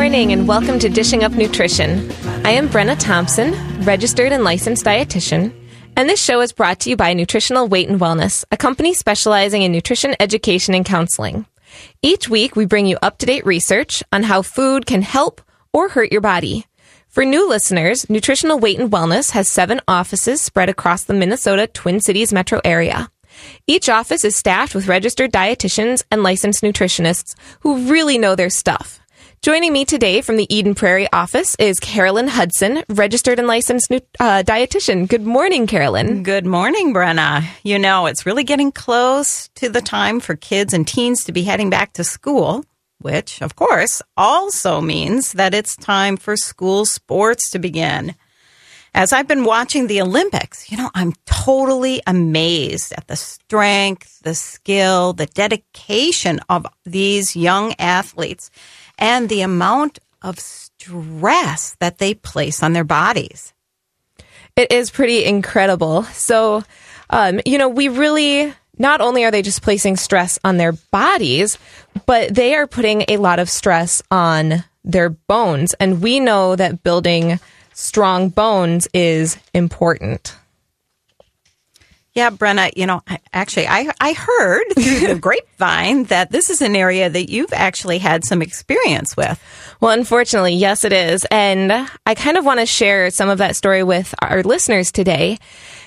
Morning and welcome to Dishing Up Nutrition. I am Brenna Thompson, registered and licensed dietitian, and this show is brought to you by Nutritional Weight and Wellness, a company specializing in nutrition education and counseling. Each week, we bring you up to date research on how food can help or hurt your body. For new listeners, Nutritional Weight and Wellness has seven offices spread across the Minnesota Twin Cities metro area. Each office is staffed with registered dietitians and licensed nutritionists who really know their stuff. Joining me today from the Eden Prairie office is Carolyn Hudson, registered and licensed uh, dietitian. Good morning, Carolyn. Good morning, Brenna. You know, it's really getting close to the time for kids and teens to be heading back to school, which, of course, also means that it's time for school sports to begin. As I've been watching the Olympics, you know, I'm totally amazed at the strength, the skill, the dedication of these young athletes and the amount of stress that they place on their bodies. It is pretty incredible. So, um, you know, we really not only are they just placing stress on their bodies, but they are putting a lot of stress on their bones. And we know that building strong bones is important. Yeah, Brenna, you know, actually, I, I heard through the grapevine that this is an area that you've actually had some experience with. Well, unfortunately, yes, it is. And I kind of want to share some of that story with our listeners today.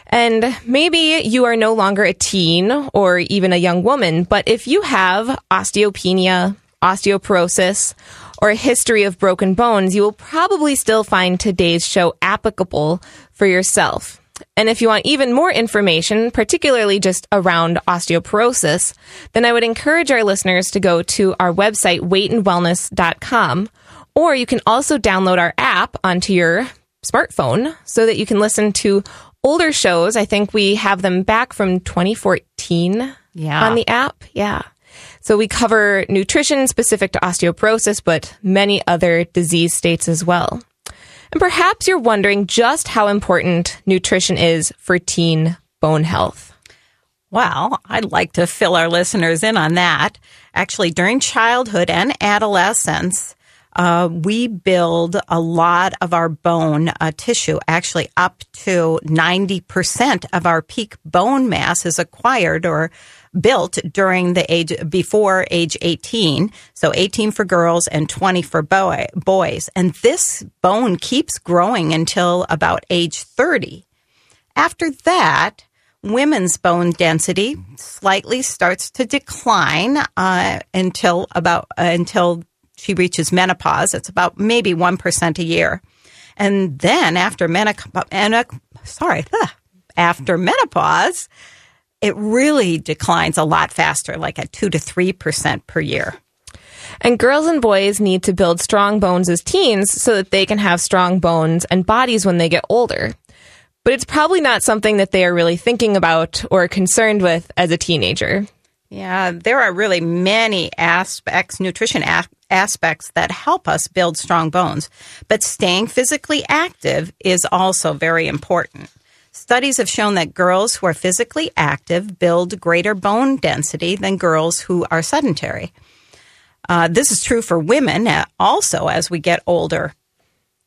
And maybe you are no longer a teen or even a young woman, but if you have osteopenia, osteoporosis, or a history of broken bones, you will probably still find today's show applicable for yourself. And if you want even more information, particularly just around osteoporosis, then I would encourage our listeners to go to our website, weightandwellness.com, or you can also download our app onto your smartphone so that you can listen to older shows. I think we have them back from 2014 Yeah. on the app. Yeah. So we cover nutrition specific to osteoporosis, but many other disease states as well. And perhaps you're wondering just how important nutrition is for teen bone health. Well, I'd like to fill our listeners in on that. Actually, during childhood and adolescence, uh, we build a lot of our bone uh, tissue. Actually, up to 90% of our peak bone mass is acquired or built during the age before age 18. So 18 for girls and 20 for boy, boys. And this bone keeps growing until about age 30. After that, women's bone density slightly starts to decline uh, until about uh, until she reaches menopause. It's about maybe one percent a year, and then after menopause, sorry, after menopause, it really declines a lot faster, like at two to three percent per year. And girls and boys need to build strong bones as teens so that they can have strong bones and bodies when they get older. But it's probably not something that they are really thinking about or concerned with as a teenager. Yeah, there are really many aspects, nutrition a- aspects that help us build strong bones. But staying physically active is also very important. Studies have shown that girls who are physically active build greater bone density than girls who are sedentary. Uh, this is true for women uh, also as we get older.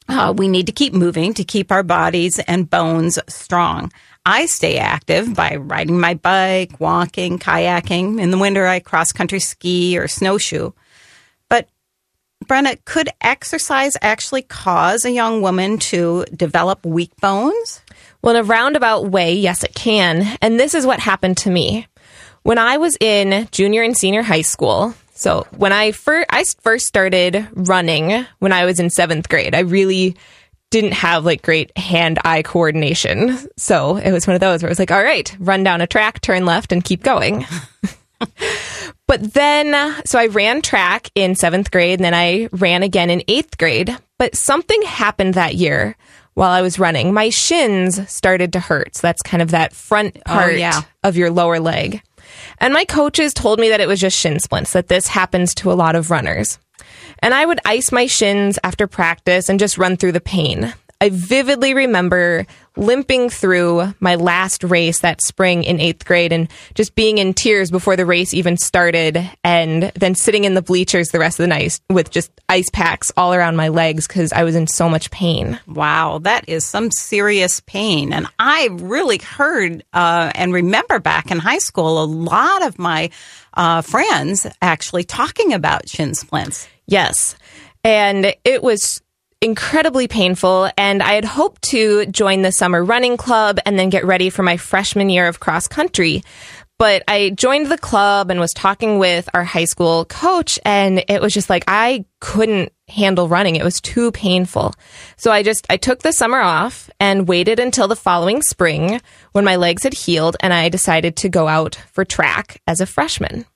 Uh, we need to keep moving to keep our bodies and bones strong. I stay active by riding my bike, walking, kayaking. In the winter, I cross country ski or snowshoe. But Brenna, could exercise actually cause a young woman to develop weak bones? Well, in a roundabout way, yes, it can. And this is what happened to me. When I was in junior and senior high school, so when I first, I first started running when I was in seventh grade, I really didn't have like great hand eye coordination. So it was one of those where I was like, all right, run down a track, turn left, and keep going. But then, so I ran track in seventh grade and then I ran again in eighth grade. But something happened that year while I was running. My shins started to hurt. So that's kind of that front oh, part yeah. of your lower leg. And my coaches told me that it was just shin splints, that this happens to a lot of runners. And I would ice my shins after practice and just run through the pain. I vividly remember limping through my last race that spring in eighth grade and just being in tears before the race even started and then sitting in the bleachers the rest of the night with just ice packs all around my legs because I was in so much pain. Wow, that is some serious pain. And I really heard uh, and remember back in high school a lot of my uh, friends actually talking about shin splints. Yes. And it was incredibly painful. And I had hoped to join the summer running club and then get ready for my freshman year of cross country. But I joined the club and was talking with our high school coach, and it was just like I couldn't handle running. It was too painful. So I just I took the summer off and waited until the following spring when my legs had healed and I decided to go out for track as a freshman.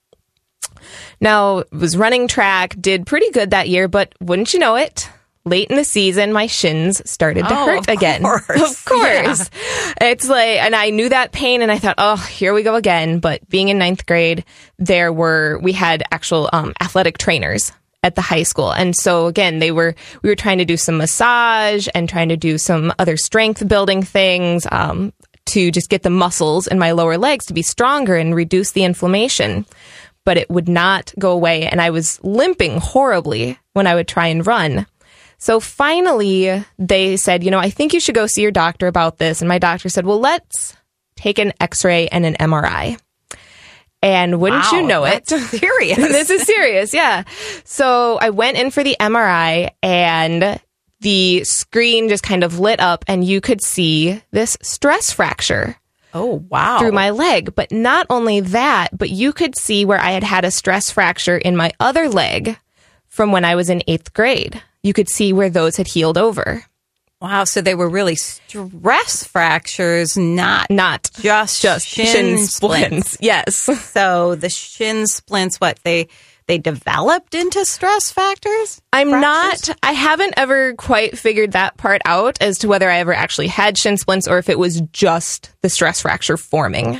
Now, was running track, did pretty good that year, but wouldn't you know it? Late in the season, my shins started to Oh, hurt of again. course. Of course. It's like, and I knew that pain and I thought, oh, here we go again. But being in ninth grade, there were, we had actual um, athletic trainers at the high school. And so again, they were, we were trying to do some massage and trying to do some other strength building things, um, to just get the muscles in my lower legs to be stronger and reduce the inflammation. But it would not go away. And I was limping horribly when I would try and run. So finally, they said, you know, I think you should go see your doctor about this. And my doctor said, well, let's take an x ray and an MRI. And wouldn't you Wow, know it? serious. this is serious, yeah. So I went in for the MRI and the screen just kind of lit up and you could see this stress fracture Oh, wow. through my leg. But not only that, but you could see where I had had a stress fracture in my other leg from when I was in eighth grade. You could see where those had healed over. Wow, so they were really stress fractures, not Not just just shin, shin splints. splints. Yes. So the shin splints, what they they developed into stress factors? I'm Fractures? not, I haven't ever quite figured that part out as to whether I ever actually had shin splints or if it was just the stress fracture forming.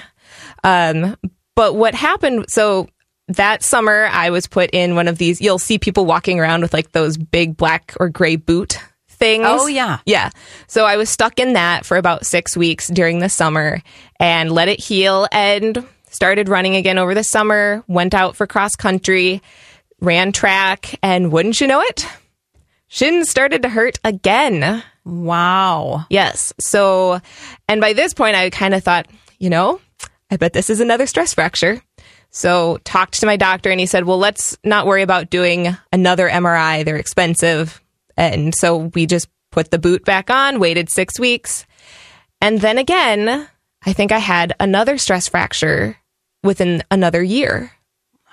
Um, but what happened, so that summer I was put in one of these, you'll see people walking around with like those big black or gray boot things. Oh, yeah. Yeah. So I was stuck in that for about six weeks during the summer and let it heal and started running again over the summer, went out for cross country, ran track, and wouldn't you know it? Shins started to hurt again. Wow. Yes. So, and by this point, I kind of thought, you know, I bet this is another stress fracture. So, talked to my doctor, and he said, well, let's not worry about doing another MRI. They're expensive. And so we just put the boot back on, waited six weeks. And then again, I think I had another stress fracture within another year.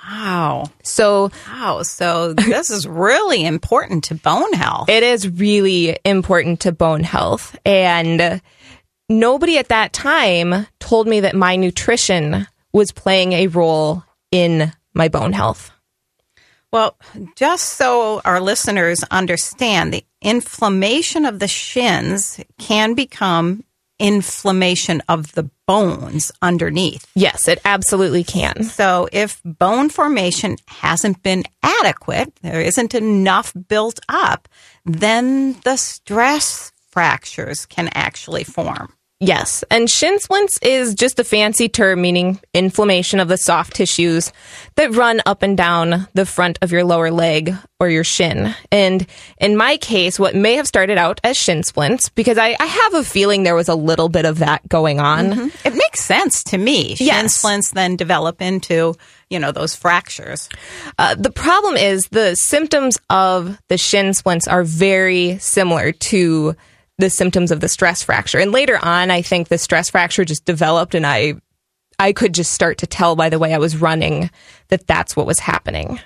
Wow. So, Wow. So this is really important to bone health. It is really important to bone health. And nobody at that time told me that my nutrition was playing a role in my bone health. Well, just so our listeners understand, the inflammation of the shins can become inflammation of the bones underneath. Yes, it absolutely can. So if bone formation hasn't been adequate, there isn't enough built up, then the stress fractures can actually form. Yes. And shin splints is just a fancy term meaning inflammation of the soft tissues that run up and down the front of your lower leg or your shin. And in my case, what may have started out as shin splints, because I, I have a feeling there was a little bit of that going on. It makes sense to me. Shin Yes. splints then develop into, you know, those fractures. Uh, the problem is the symptoms of the shin splints are very similar to the symptoms of the stress fracture. And later on, I think the stress fracture just developed and I I could just start to tell by the way I was running that that's what was happening.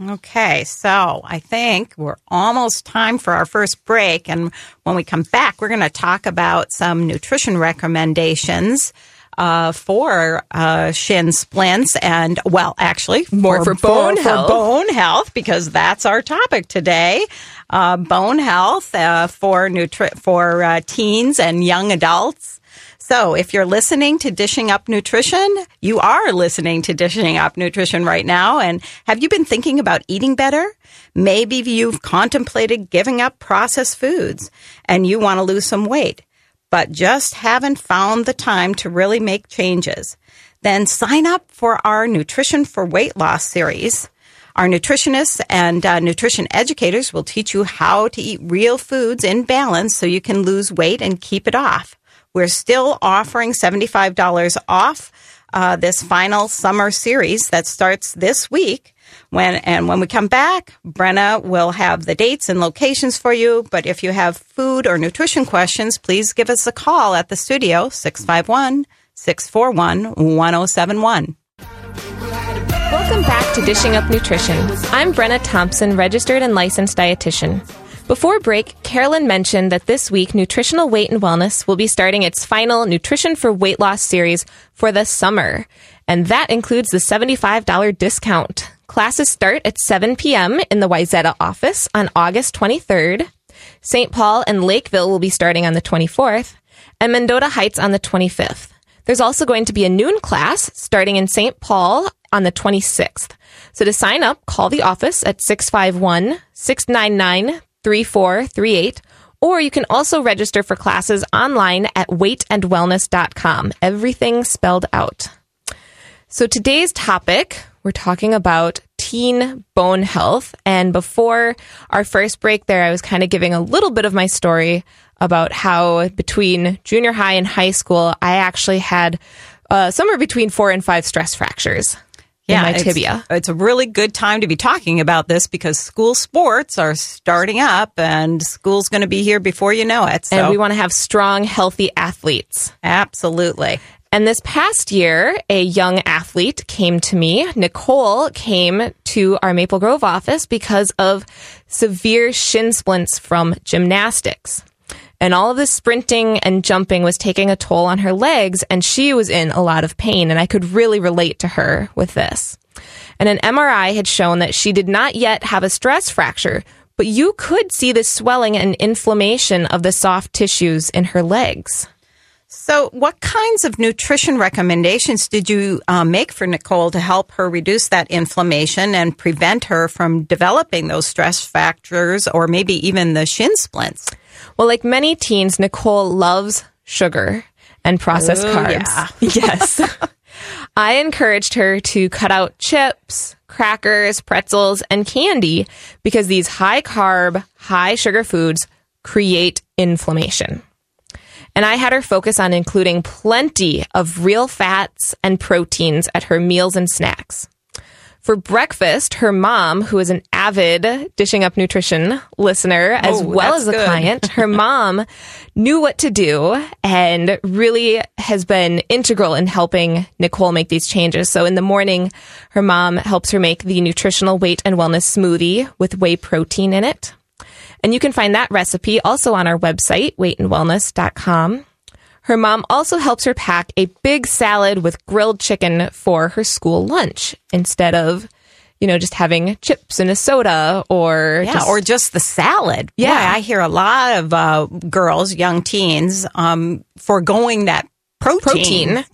Okay, so I think we're almost time for our first break. And when we come back, we're going to talk about some nutrition recommendations uh, for uh, shin splints and, well, actually, More for bone health. bone health, because that's our topic today. Uh, bone health uh, for nutri- for uh, teens and young adults. So, if you're listening to Dishing Up Nutrition, you are listening to Dishing Up Nutrition right now. And have you been thinking about eating better? Maybe you've contemplated giving up processed foods and you want to lose some weight, but just haven't found the time to really make changes. Then sign up for our Nutrition for Weight Loss series. Our nutritionists and uh, nutrition educators will teach you how to eat real foods in balance so you can lose weight and keep it off. We're still offering $75 off uh, this final summer series that starts this week. When and when we come back, Brenna will have the dates and locations for you. But if you have food or nutrition questions, please give us a call at the studio 651 641 1071. Welcome back to Dishing Up Nutrition. I'm Brenna Thompson, registered and licensed dietitian. Before break, Carolyn mentioned that this week Nutritional Weight and Wellness will be starting its final Nutrition for Weight Loss series for the summer. And that includes the $75 discount. Classes start at 7 p.m. in the Wayzata office on August 23rd. St. Paul and Lakeville will be starting on the 24th, and Mendota Heights on the 25th. There's also going to be a noon class starting in St. Paul on the 26th. So to sign up, call the office at 651 699 3438, or you can also register for classes online at weightandwellness.com. Everything spelled out. So today's topic, we're talking about teen bone health. And before our first break there, I was kind of giving a little bit of my story about how between junior high and high school, I actually had uh, somewhere between four and five stress fractures in my it's- tibia. It's, a really good time to be talking about this because school sports are starting up and school's going to be here before you know it. So And we want to have strong, healthy athletes. absolutely. And this past year, a young athlete came to me. Nicole came to our Maple Grove office because of severe shin splints from gymnastics. And all of this sprinting and jumping was taking a toll on her legs, and she was in a lot of pain. And I could really relate to her with this. And an MRI had shown that she did not yet have a stress fracture, but you could see the swelling and inflammation of the soft tissues in her legs. So, what kinds of nutrition recommendations did you uh, make for Nicole to help her reduce that inflammation and prevent her from developing those stress factors or maybe even the shin splints? Well, like many teens, Nicole loves sugar and processed Ooh, carbs. Yes. I encouraged her to cut out chips, crackers, pretzels, and candy because these high carb, high sugar foods create inflammation. And I had her focus on including plenty of real fats and proteins at her meals and snacks. For breakfast, her mom, who is an avid Dishing Up Nutrition listener, as Oh, well as a good. client, her mom knew what to do and really has been integral in helping Nicole make these changes. So in the morning, her mom helps her make the nutritional weight and wellness smoothie with whey protein in it. And you can find that recipe also on our website, weightandwellness.com. Her mom also helps her pack a big salad with grilled chicken for her school lunch instead of, you know, just having chips and a soda or Yeah, just, or just the salad. Yeah. Boy, I hear a lot of uh, girls, young teens, um, foregoing that protein. protein.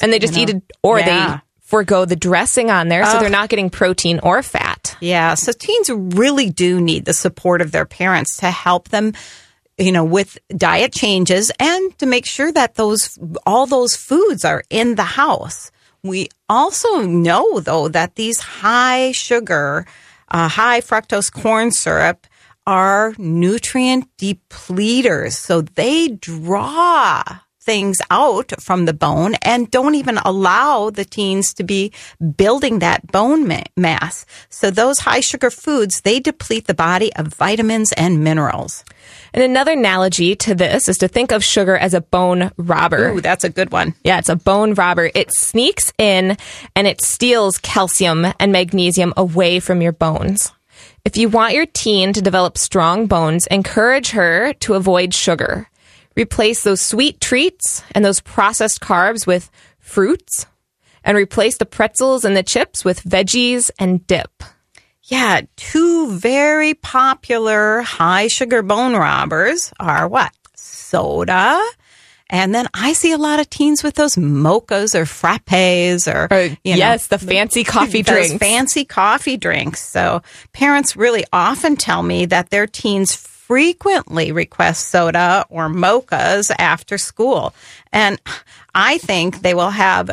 And they just you eat it, or Yeah. they forego the dressing on there, so they're not getting protein or fat. Yeah, so teens really do need the support of their parents to help them, you know, with diet changes and to make sure that those all those foods are in the house. We also know though that these high sugar, uh, high fructose corn syrup are nutrient depleters, so they draw things out from the bone and don't even allow the teens to be building that bone ma- mass. So those high sugar foods, they deplete the body of vitamins and minerals. And another analogy to this is to think of sugar as a bone robber. Ooh, that's a good one. Yeah, it's a bone robber. It sneaks in and it steals calcium and magnesium away from your bones. If you want your teen to develop strong bones, encourage her to avoid sugar. Replace those sweet treats and those processed carbs with fruits and replace the pretzels and the chips with veggies and dip. Yeah, two very popular high sugar bone robbers are what? Soda. And then I see a lot of teens with those mochas or frappes or, uh, you know, yes, the fancy coffee drinks. fancy coffee drinks. So parents really often tell me that their teens frequently request soda or mochas after school. And I think they will have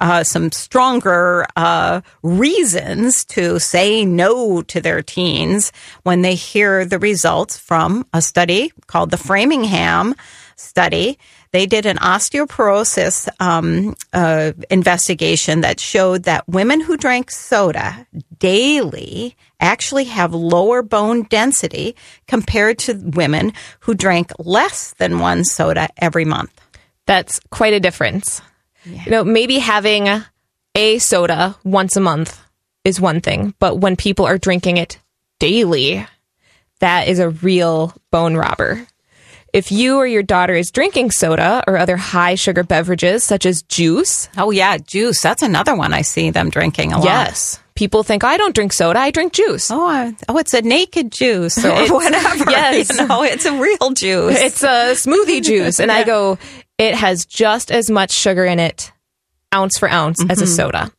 uh, some stronger uh, reasons to say no to their teens when they hear the results from a study called the Framingham study. They did an osteoporosis um, uh, investigation that showed that women who drank soda daily actually have lower bone density compared to women who drank less than one soda every month. That's quite a difference. You know, maybe having a soda once a month is one thing, but when people are drinking it daily, that is a real bone robber. If you or your daughter is drinking soda or other high sugar beverages such as juice, Oh yeah, juice. That's another one I see them drinking a lot. yes, people think I don't drink soda, I drink juice. Oh, I, oh, it's a naked juice or whatever. yes. you know, it's a real juice. It's a smoothie juice. And I go, it has just as much sugar in it, ounce for ounce, as a mm-hmm. soda.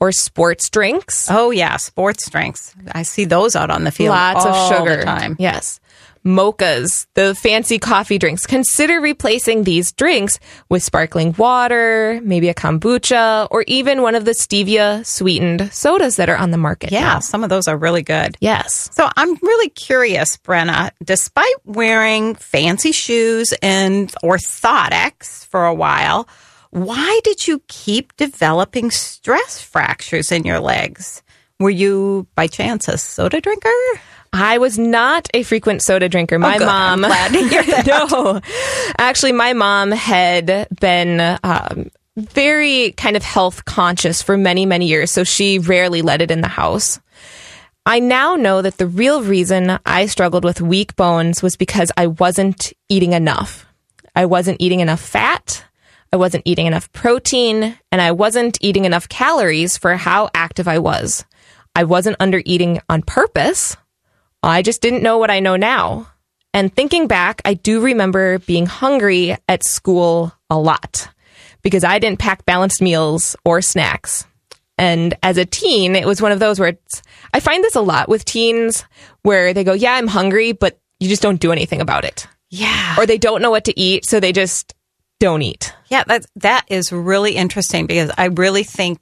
Or sports drinks. oh yeah, sports drinks. I see those out on the field. Lots of sugar. time. Yes. Mochas, the fancy coffee drinks. Consider replacing these drinks with sparkling water, maybe a kombucha, or even one of the stevia sweetened sodas that are on the market. Yeah, now. some of those are really good. Yes. So I'm really curious, Brenna, despite wearing fancy shoes and orthotics for a while, why did you keep developing stress fractures in your legs? Were you by chance a soda drinker? I was not a frequent soda drinker. My Oh, good. I'm mom, glad to hear that. no, actually, my mom had been um, very kind of health conscious for many, many years, so she rarely let it in the house. I now know that the real reason I struggled with weak bones was because I wasn't eating enough. I wasn't eating enough fat. I wasn't eating enough protein and I wasn't eating enough calories for how active I was. I wasn't under eating on purpose. I just didn't know what I know now. And thinking back, I do remember being hungry at school a lot because I didn't pack balanced meals or snacks. And as a teen, it was one of those where it's, I find this a lot with teens where they go, Yeah, I'm hungry, but you just don't do anything about it. Yeah. Or they don't know what to eat, so they just don't eat. Yeah, that that is really interesting because I really think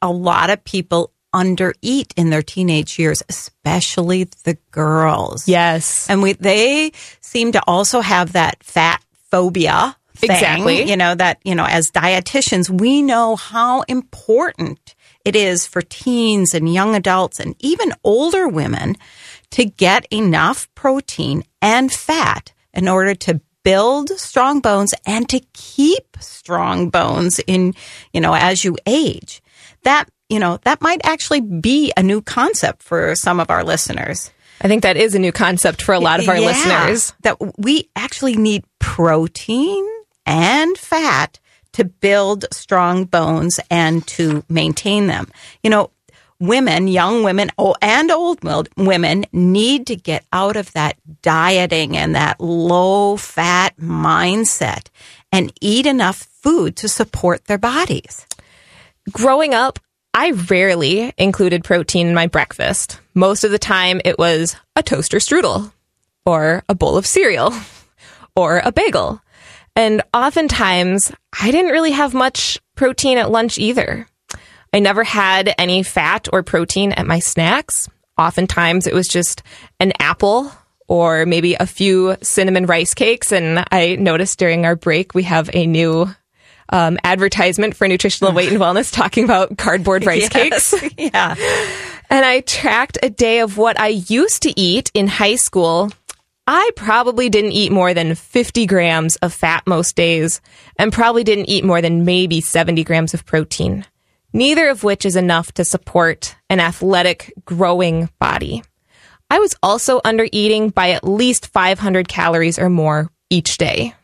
a lot of people undereat in their teenage years, especially the girls. Yes. And we they seem to also have that fat phobia. thing, Exactly. You know, that, you know, as dietitians, we know how important it is for teens and young adults and even older women to get enough protein and fat in order to build strong bones and to keep strong bones in, you know, as you age. That, you know, that might actually be a new concept for some of our listeners. I think that is a new concept for a lot of our Yeah, listeners. That we actually need protein and fat to build strong bones and to maintain them. You know, women, young women oh, and old women need to get out of that dieting and that low fat mindset and eat enough food to support their bodies. Growing up, I rarely included protein in my breakfast. Most of the time, it was a toaster strudel, or a bowl of cereal, or a bagel. And oftentimes, I didn't really have much protein at lunch either. I never had any fat or protein at my snacks. Oftentimes, it was just an apple or maybe a few cinnamon rice cakes. And I noticed during our break, we have a new um, advertisement for nutritional weight and wellness talking about cardboard rice cakes. yeah. And I tracked a day of what I used to eat in high school. I probably didn't eat more than 50 grams of fat most days and probably didn't eat more than maybe 70 grams of protein, neither of which is enough to support an athletic, growing body. I was also under eating by at least 500 calories or more each day.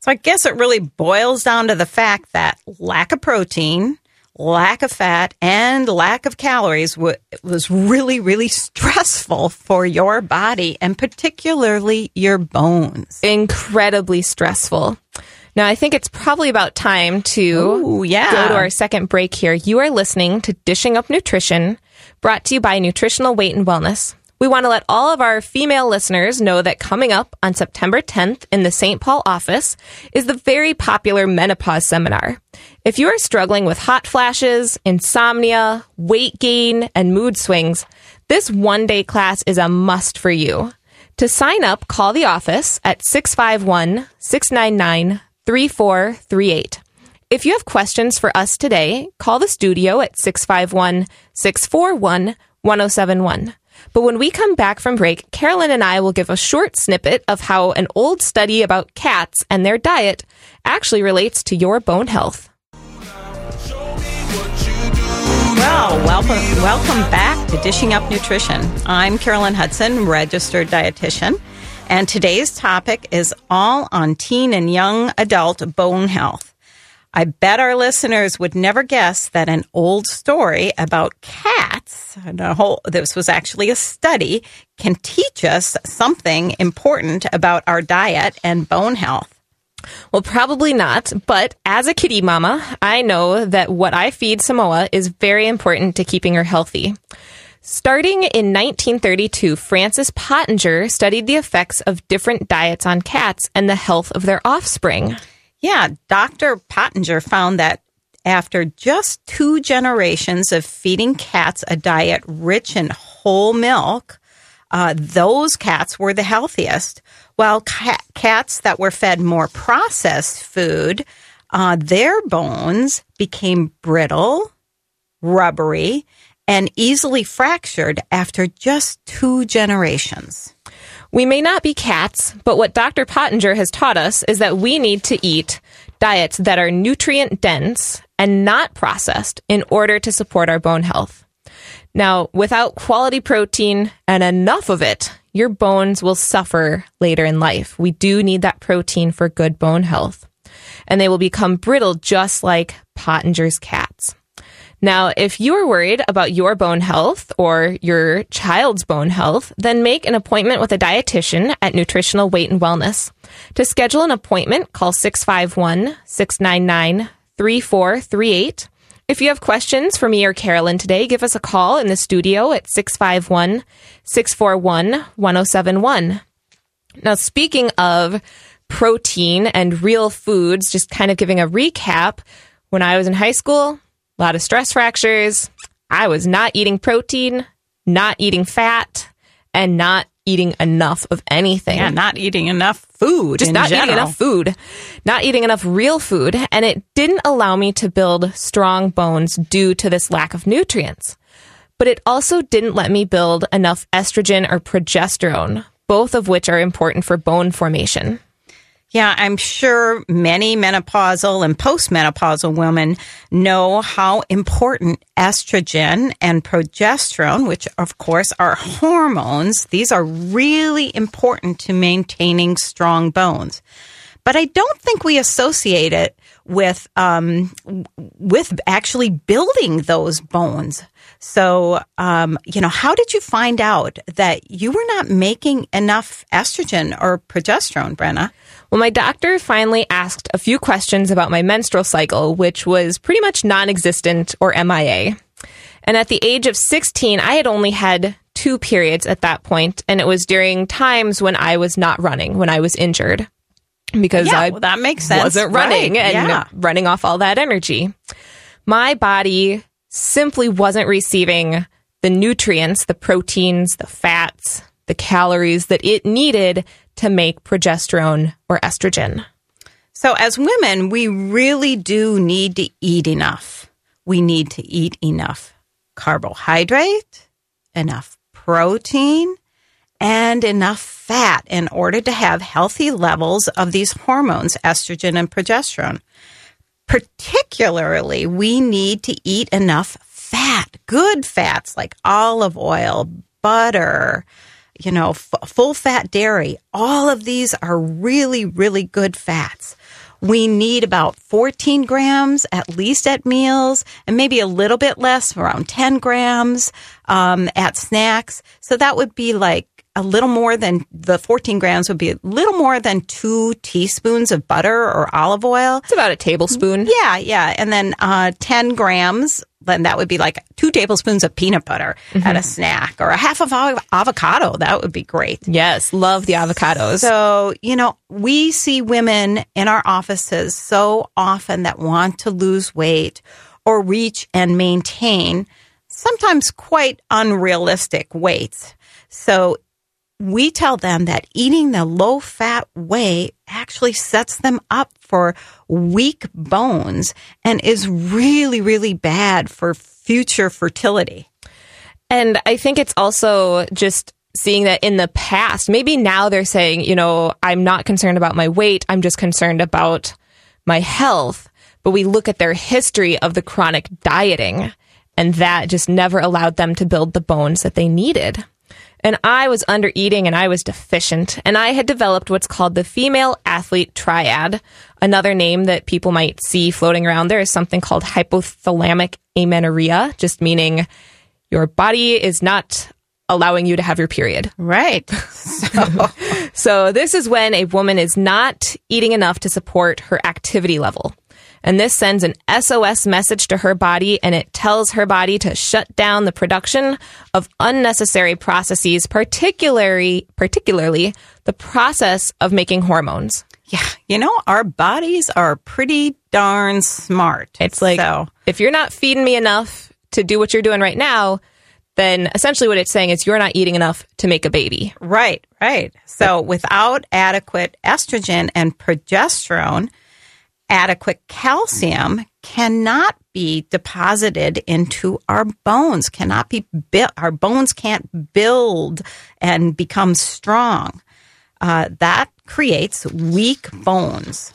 So I guess it really boils down to the fact that lack of protein, lack of fat, and lack of calories w- was really, really stressful for your body and particularly your bones. Incredibly stressful. Now, I think it's probably about time to Ooh, yeah. go to our second break here. You are listening to Dishing Up Nutrition, brought to you by Nutritional Weight and Wellness. We want to let all of our female listeners know that coming up on September 10th in the St. Paul office is the very popular menopause seminar. If you are struggling with hot flashes, insomnia, weight gain, and mood swings, this one day class is a must for you. To sign up, call the office at 651 699 3438. If you have questions for us today, call the studio at 651 641 1071. But when we come back from break, Carolyn and I will give a short snippet of how an old study about cats and their diet actually relates to your bone health. Well, welcome, welcome back to Dishing Up Nutrition. I'm Carolyn Hudson, registered dietitian, and today's topic is all on teen and young adult bone health. I bet our listeners would never guess that an old story about cats, and a whole, this was actually a study, can teach us something important about our diet and bone health. Well, probably not, but as a kitty mama, I know that what I feed Samoa is very important to keeping her healthy. Starting in 1932, Francis Pottenger studied the effects of different diets on cats and the health of their offspring. Yeah, Dr. Pottenger found that after just two generations of feeding cats a diet rich in whole milk, uh, those cats were the healthiest. While ca- cats that were fed more processed food, uh, their bones became brittle, rubbery, and easily fractured after just two generations. We may not be cats, but what Dr. Pottenger has taught us is that we need to eat diets that are nutrient dense and not processed in order to support our bone health. Now, without quality protein and enough of it, your bones will suffer later in life. We do need that protein for good bone health. And they will become brittle just like Pottenger's cats. Now, if you are worried about your bone health or your child's bone health, then make an appointment with a dietitian at Nutritional Weight and Wellness. To schedule an appointment, call 651 699 3438. If you have questions for me or Carolyn today, give us a call in the studio at 651 641 1071. Now, speaking of protein and real foods, just kind of giving a recap, when I was in high school, a lot of stress fractures. I was not eating protein, not eating fat, and not eating enough of anything. Yeah, not eating enough food. Just not general. eating enough food, not eating enough real food. And it didn't allow me to build strong bones due to this lack of nutrients. But it also didn't let me build enough estrogen or progesterone, both of which are important for bone formation. Yeah, I'm sure many menopausal and postmenopausal women know how important estrogen and progesterone, which of course are hormones, these are really important to maintaining strong bones. But I don't think we associate it with um, with actually building those bones. So, um, you know, how did you find out that you were not making enough estrogen or progesterone, Brenna? Well, my doctor finally asked a few questions about my menstrual cycle, which was pretty much non existent or MIA. And at the age of 16, I had only had two periods at that point, and it was during times when I was not running, when I was injured. Because Yeah, I well, that makes sense. wasn't running Right, and yeah. running off all that energy. My body simply wasn't receiving the nutrients, the proteins, the fats, the calories that it needed to make progesterone or estrogen. So, as women, we really do need to eat enough. We need to eat enough carbohydrate, enough protein, and enough fat in order to have healthy levels of these hormones, estrogen and progesterone. Particularly, we need to eat enough fat, good fats like olive oil, butter, you know, f- full fat dairy. All of these are really, really good fats. we need about 14 grams at least at meals and maybe a little bit less, around 10 grams um, at snacks. So that would be like a little more than the 14 grams would be a little more than two teaspoons of butter or olive oil. It's about a tablespoon. Yeah, yeah. And then uh, 10 grams, then that would be like two tablespoons of peanut butter at a snack or a half of av- avocado. That would be great. Yes, love the avocados. So, you know, we see women in our offices so often that want to lose weight or reach and maintain sometimes quite unrealistic weights. So, we tell them that eating the low fat way actually sets them up for weak bones and is really, really bad for future fertility. And I think it's also just seeing that in the past, maybe now they're saying, you know, I'm not concerned about my weight, I'm just concerned about my health. But we look at their history of the chronic dieting, and that just never allowed them to build the bones that they needed. And I was under eating and I was deficient. And I had developed what's called the female athlete triad. Another name that people might see floating around there is something called hypothalamic amenorrhea, just meaning your body is not allowing you to have your period. Right. So, So this is when a woman is not eating enough to support her activity level. And this sends an SOS message to her body and it tells her body to shut down the production of unnecessary processes, particularly particularly the process of making hormones. yeah, you know, our bodies are pretty darn smart. It's like so, if you're not feeding me enough to do what you're doing right now, then essentially what it's saying is you're not eating enough to make a baby. right, right. So without adequate estrogen and progesterone, adequate calcium cannot be deposited into our bones, cannot be built. Our bones can't build and become strong. Uh, that creates weak bones.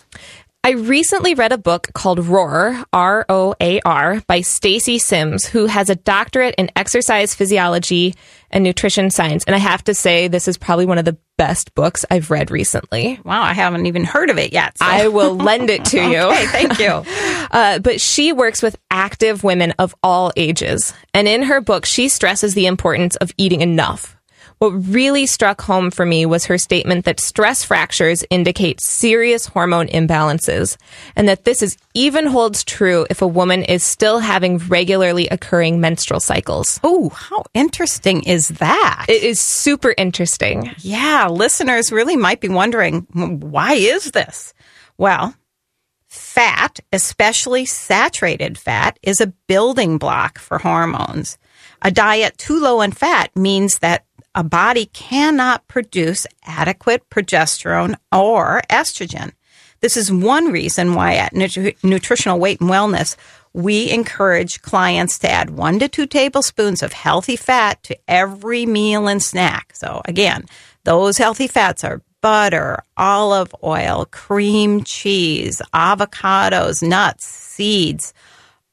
I recently read a book called Roar, R O A R, by Stacy Sims, who has a doctorate in exercise physiology and nutrition science. And I have to say, this is probably one of the best books I've read recently. Wow, I haven't even heard of it yet. so- I will lend it to you. Okay, thank you. Uh, but she works with active women of all ages. And in her book, she stresses the importance of eating enough. What really struck home for me was her statement that stress fractures indicate serious hormone imbalances, and that this is even holds true if a woman is still having regularly occurring menstrual cycles. Oh, how interesting is that? It is super interesting. yeah, listeners really might be wondering why is this? Well, fat, especially saturated fat, is a building block for hormones. A diet too low in fat means that a body cannot produce adequate progesterone or estrogen. This is one reason why at Nutri- Nutritional Weight and Wellness, we encourage clients to add one to two tablespoons of healthy fat to every meal and snack. So again, those healthy fats are butter, olive oil, cream cheese, avocados, nuts, seeds,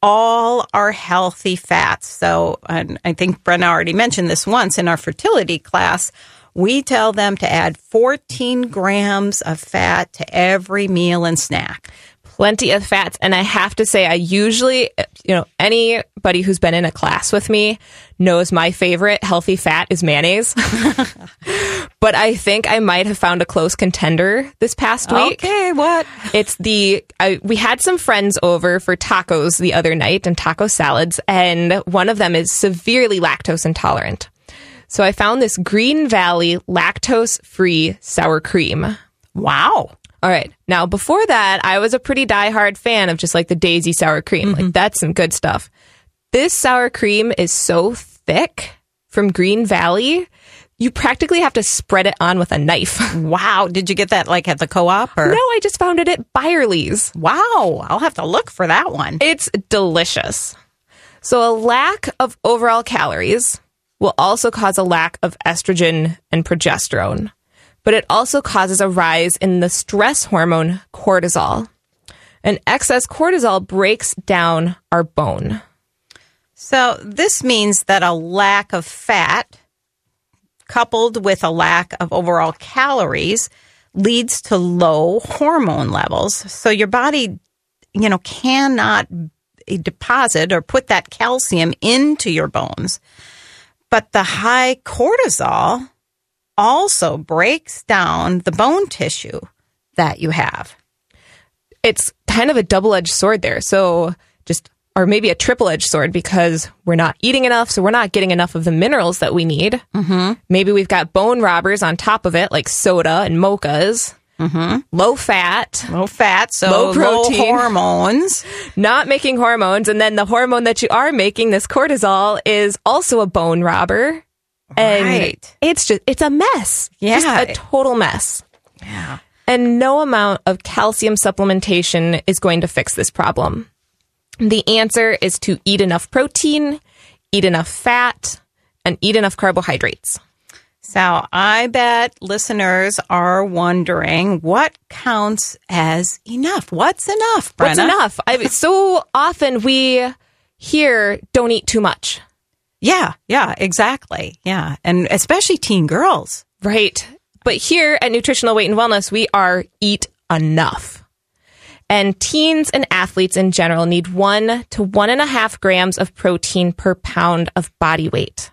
all are healthy fats. So, and I think Brenna already mentioned this once in our fertility class. We tell them to add 14 grams of fat to every meal and snack. Plenty of fats. And I have to say, I usually, you know, anybody who's been in a class with me knows my favorite healthy fat is mayonnaise. but I think I might have found a close contender this past week. Okay, what? It's the I, we had some friends over for tacos the other night and taco salads, and one of them is severely lactose intolerant. So I found this Green Valley lactose free sour cream. Wow. All right. Now, before that, I was a pretty diehard fan of just like the Daisy sour cream. Like, mm-hmm. that's some good stuff. This sour cream is so thick from Green Valley, you practically have to spread it on with a knife. Wow. Did you get that like at the co op or? no, I just found it at Byerly's. Wow. I'll have to look for that one. It's delicious. So, a lack of overall calories will also cause a lack of estrogen and progesterone, but it also causes a rise in the stress hormone cortisol. And excess cortisol breaks down our bone. So this means that a lack of fat coupled with a lack of overall calories leads to low hormone levels. So your body, you know, cannot deposit or put that calcium into your bones. But the high cortisol also breaks down the bone tissue that you have. It's kind of a double edged sword there. So just, or maybe a triple edged sword because we're not eating enough. So we're not getting enough of the minerals that we need. Mm-hmm. Maybe we've got bone robbers on top of it, like soda and mochas. Mm-hmm. Low fat, low fat, so low protein, low hormones, not making hormones, and then the hormone that you are making, this cortisol, is also a bone robber. And right. it's just it's a mess. Yeah, just a total mess. Yeah, and no amount of calcium supplementation is going to fix this problem. The answer is to eat enough protein, eat enough fat, and eat enough carbohydrates. So I bet listeners are wondering what counts as enough. What's enough, Brenna? What's enough? I, so often we hear don't eat too much. Yeah, yeah, exactly. Yeah. And especially teen girls. Right. But here at Nutritional Weight and Wellness, we are eat enough. And teens and athletes in general need one to one and a half grams of protein per pound of body weight.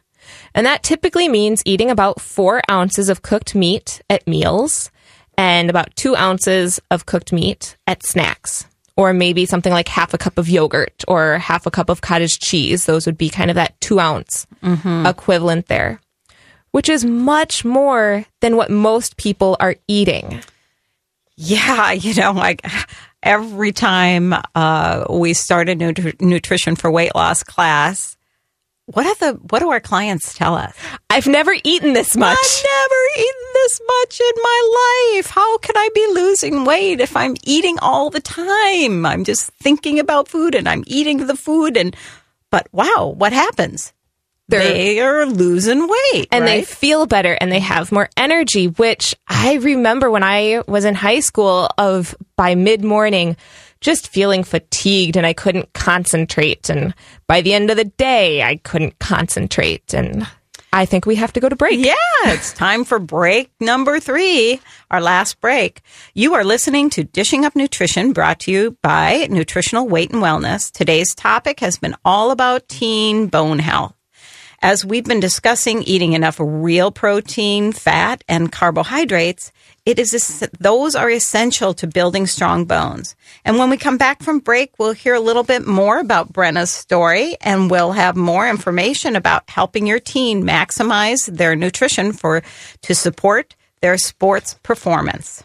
And that typically means eating about four ounces of cooked meat at meals and about two ounces of cooked meat at snacks. Or maybe something like half a cup of yogurt or half a cup of cottage cheese. Those would be kind of that two ounce mm-hmm. equivalent there, which is much more than what most people are eating. Yeah, you know, like every time uh, we start a nutri- nutrition for weight loss class, what are the what do our clients tell us? I've never eaten this much. I've never eaten this much in my life. How can I be losing weight if I'm eating all the time? I'm just thinking about food and I'm eating the food and but wow, what happens? They're, they are losing weight and right? they feel better and they have more energy, which I remember when I was in high school of by mid morning just feeling fatigued and I couldn't concentrate. And by the end of the day, I couldn't concentrate. And I think we have to go to break. Yeah, it's time for break number three, our last break. You are listening to Dishing Up Nutrition brought to you by Nutritional Weight and Wellness. Today's topic has been all about teen bone health. As we've been discussing eating enough real protein, fat, and carbohydrates, it is those are essential to building strong bones. And when we come back from break, we'll hear a little bit more about Brenna's story and we'll have more information about helping your teen maximize their nutrition for to support their sports performance.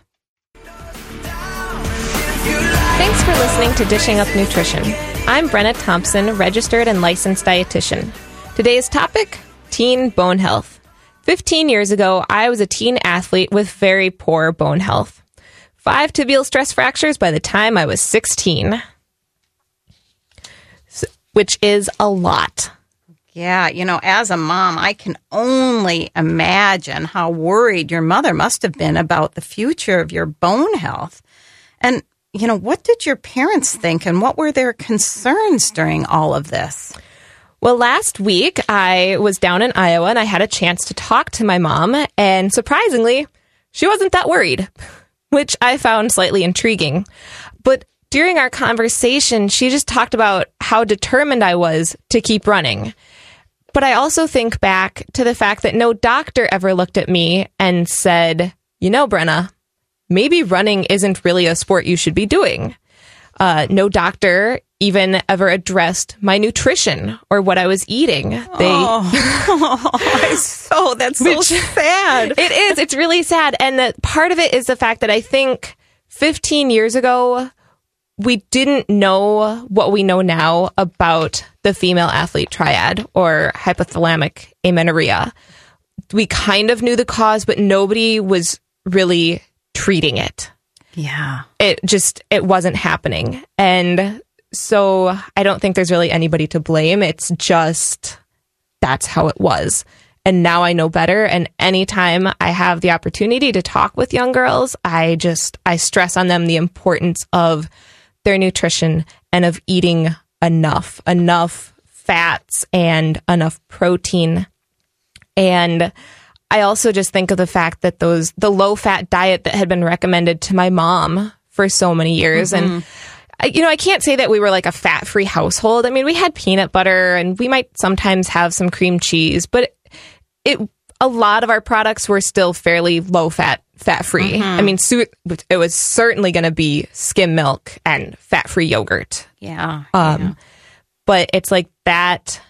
Thanks for listening to Dishing Up Nutrition. I'm Brenna Thompson, registered and licensed dietitian. Today's topic, teen bone health. 15 years ago, I was a teen athlete with very poor bone health. Five tibial stress fractures by the time I was 16, which is a lot. Yeah, you know, as a mom, I can only imagine how worried your mother must have been about the future of your bone health. And, you know, what did your parents think and what were their concerns during all of this? Well, last week I was down in Iowa and I had a chance to talk to my mom, and surprisingly, she wasn't that worried, which I found slightly intriguing. But during our conversation, she just talked about how determined I was to keep running. But I also think back to the fact that no doctor ever looked at me and said, you know, Brenna, maybe running isn't really a sport you should be doing. Uh, no doctor even ever addressed my nutrition or what I was eating. They, oh, so that's so which, sad. It is. It's really sad. And the, part of it is the fact that I think 15 years ago, we didn't know what we know now about the female athlete triad or hypothalamic amenorrhea. We kind of knew the cause, but nobody was really treating it. Yeah. It just it wasn't happening. And so I don't think there's really anybody to blame. It's just that's how it was. And now I know better. And anytime I have the opportunity to talk with young girls, I just, I stress on them the importance of their nutrition and of eating enough, enough fats and enough protein. And I also just think of the fact that those, the low fat diet that had been recommended to my mom for so many years. And, mm-hmm. I- you know, I can't say that we were like a fat free household. I mean, we had peanut butter and we might sometimes have some cream cheese, but it, a lot of our products were still fairly low fat, fat free. I mean, su- it was certainly going to be skim milk and fat free yogurt. Yeah. Um, but it's like that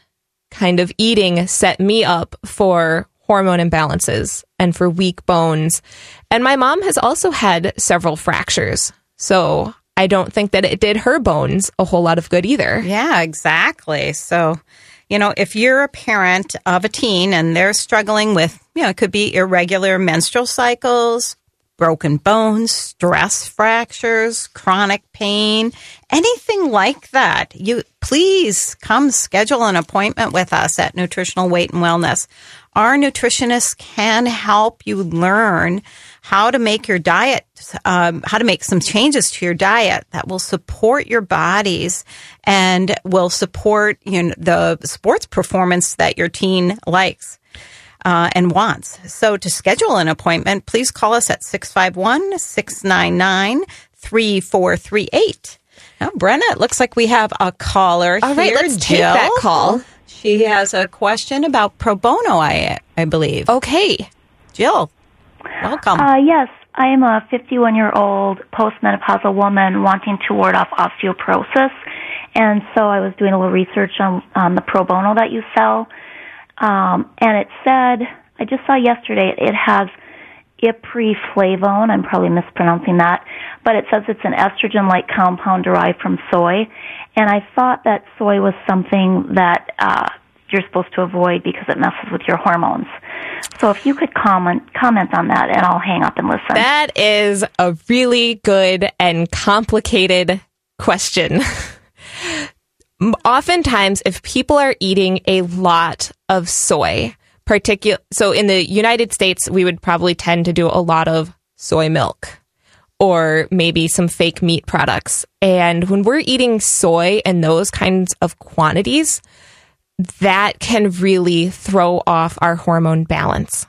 kind of eating set me up for hormone imbalances and for weak bones. And my mom has also had several fractures. So I don't think that it did her bones a whole lot of good either. Yeah, exactly. So, you know, if you're a parent of a teen and they're struggling with, you know, it could be irregular menstrual cycles, broken bones, stress fractures, chronic pain, anything like that, you please come schedule an appointment with us at Nutritional Weight and Wellness. Our nutritionists can help you learn how to make your diet, um, how to make some changes to your diet that will support your bodies and will support you know, the sports performance that your teen likes uh, and wants. So to schedule an appointment, please call us at 651 699 3438. Now, Brenna, it looks like we have a caller All right, here. let's take Jill. that call. She has a question about pro bono, I, I believe. Okay. Jill, welcome. Uh, yes, I am a 51 year old postmenopausal woman wanting to ward off osteoporosis. And so I was doing a little research on, on the pro bono that you sell. Um, and it said, I just saw yesterday, it has ipriflavone. I'm probably mispronouncing that. But it says it's an estrogen like compound derived from soy. And I thought that soy was something that, uh, you're supposed to avoid because it messes with your hormones. So if you could comment comment on that, and I'll hang up and listen. That is a really good and complicated question. Oftentimes, if people are eating a lot of soy, particular, so in the United States, we would probably tend to do a lot of soy milk or maybe some fake meat products. And when we're eating soy in those kinds of quantities, that can really throw off our hormone balance.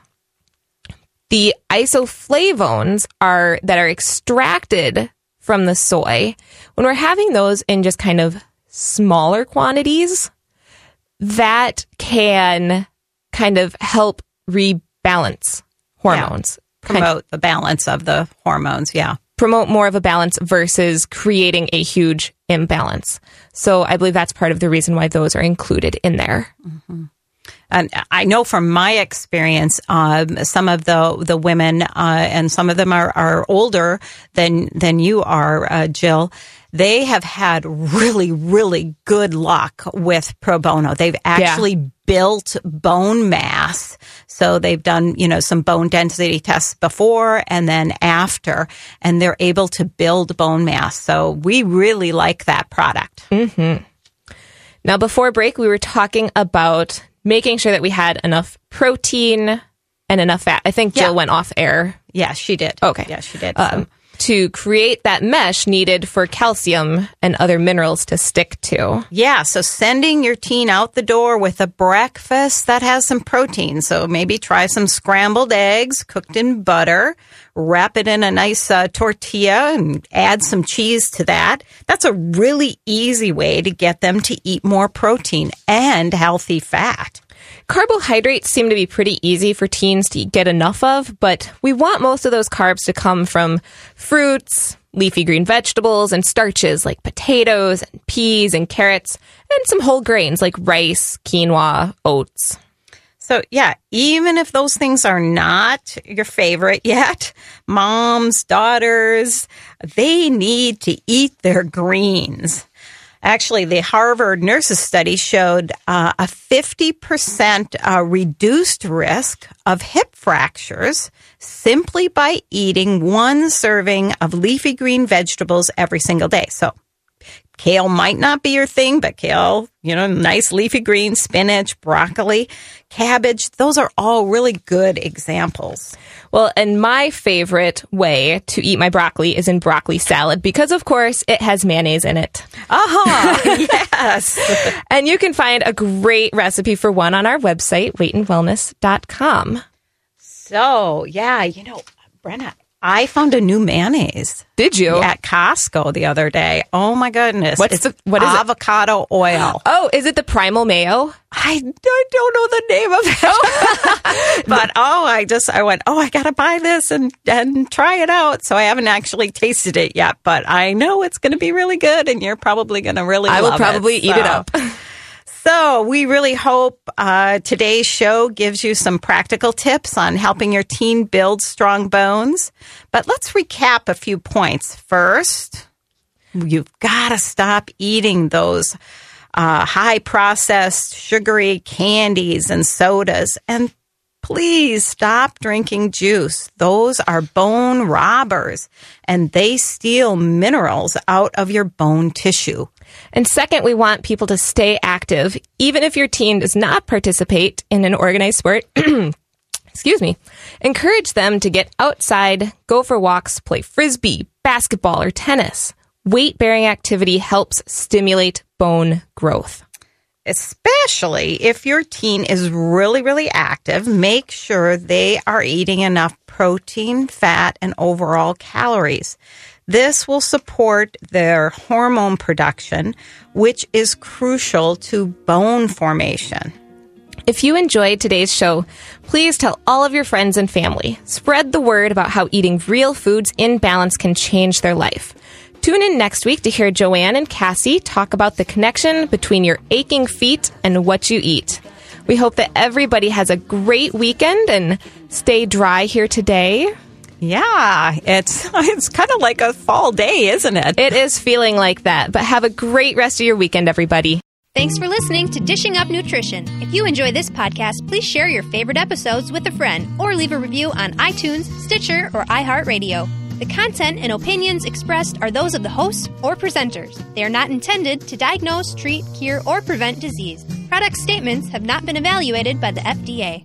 The isoflavones are that are extracted from the soy. When we're having those in just kind of smaller quantities, that can kind of help rebalance hormones. Kind of Promote the balance of the hormones. Yeah. Promote more of a balance versus creating a huge imbalance. So I believe that's part of the reason why those are included in there. And I know from my experience, um, some of the the women, uh, and some of them are, are older than than you are, uh, Jill. They have had really, really good luck with pro bono. They've actually built bone mass. So they've done, you know, some bone density tests before and then after, and they're able to build bone mass. So we really like that product. Now, before break, we were talking about making sure that we had enough protein and enough fat. I think Jill Yeah. went off air Yeah, she did. Okay. Yeah, she did. um, to create that mesh needed for calcium and other minerals to stick to. Yeah, so sending your teen out the door with a breakfast that has some protein. So maybe try some scrambled eggs cooked in butter, wrap it in a nice uh, tortilla and add some cheese to that. That's a really easy way to get them to eat more protein and healthy fat. Carbohydrates seem to be pretty easy for teens to get enough of, but we want most of those carbs to come from fruits, leafy green vegetables, and starches like potatoes and peas and carrots, and some whole grains like rice, quinoa, oats. So, yeah, even if those things are not your favorite yet, moms, daughters, they need to eat their greens. Actually, the Harvard nurses study showed uh, a 50% uh, reduced risk of hip fractures simply by eating one serving of leafy green vegetables every single day. So, Kale might not be your thing, but kale, you know, nice leafy green, spinach, broccoli, cabbage, those are all really good examples. Well, and my favorite way to eat my broccoli is in broccoli salad because, of course, it has mayonnaise in it. Uh-huh. Aha, yes. And you can find a great recipe for one on our website, weightandwellness.com. So, yeah, you know, Brenna, I found a new mayonnaise. Did you? At Costco the other day. Oh my goodness. What's it's the- what is it? avocado oil. Oh, is it the primal mayo? I, I don't know the name of it. Oh. but oh, I just I went, "Oh, I got to buy this and and try it out." So I haven't actually tasted it yet, but I know it's going to be really good and you're probably going to really I will probably eat it up. So, we really hope uh, today's show gives you some practical tips on helping your teen build strong bones. But let's recap a few points. First, you've got to stop eating those uh, high processed sugary candies and sodas. And please stop drinking juice. Those are bone robbers and they steal minerals out of your bone tissue. And second, we want people to stay active, even if your teen does not participate in an organized sport. Excuse me. Encourage them to get outside, go for walks, play frisbee, basketball, or tennis. Weight bearing activity helps stimulate bone growth. especially if your teen is really, really active, make sure they are eating enough protein, fat, and overall calories. This will support their hormone production, which is crucial to bone formation. If you enjoyed today's show, please tell all of your friends and family. Spread the word about how eating real foods in balance can change their life. Tune in next week to hear Joanne and Cassie talk about the connection between your aching feet and what you eat. We hope that everybody has a great weekend and stay dry here today. Yeah, it's it's kind of like a fall day, isn't it? It is feeling like that, but have a great rest of your weekend, everybody. Thanks for listening to Dishing Up Nutrition. If you enjoy this podcast, please share your favorite episodes with a friend or leave a review on iTunes, Stitcher, or iHeartRadio. The content and opinions expressed are those of the hosts or presenters. They are not intended to diagnose, treat, cure, or prevent disease. Product statements have not been evaluated by the FDA.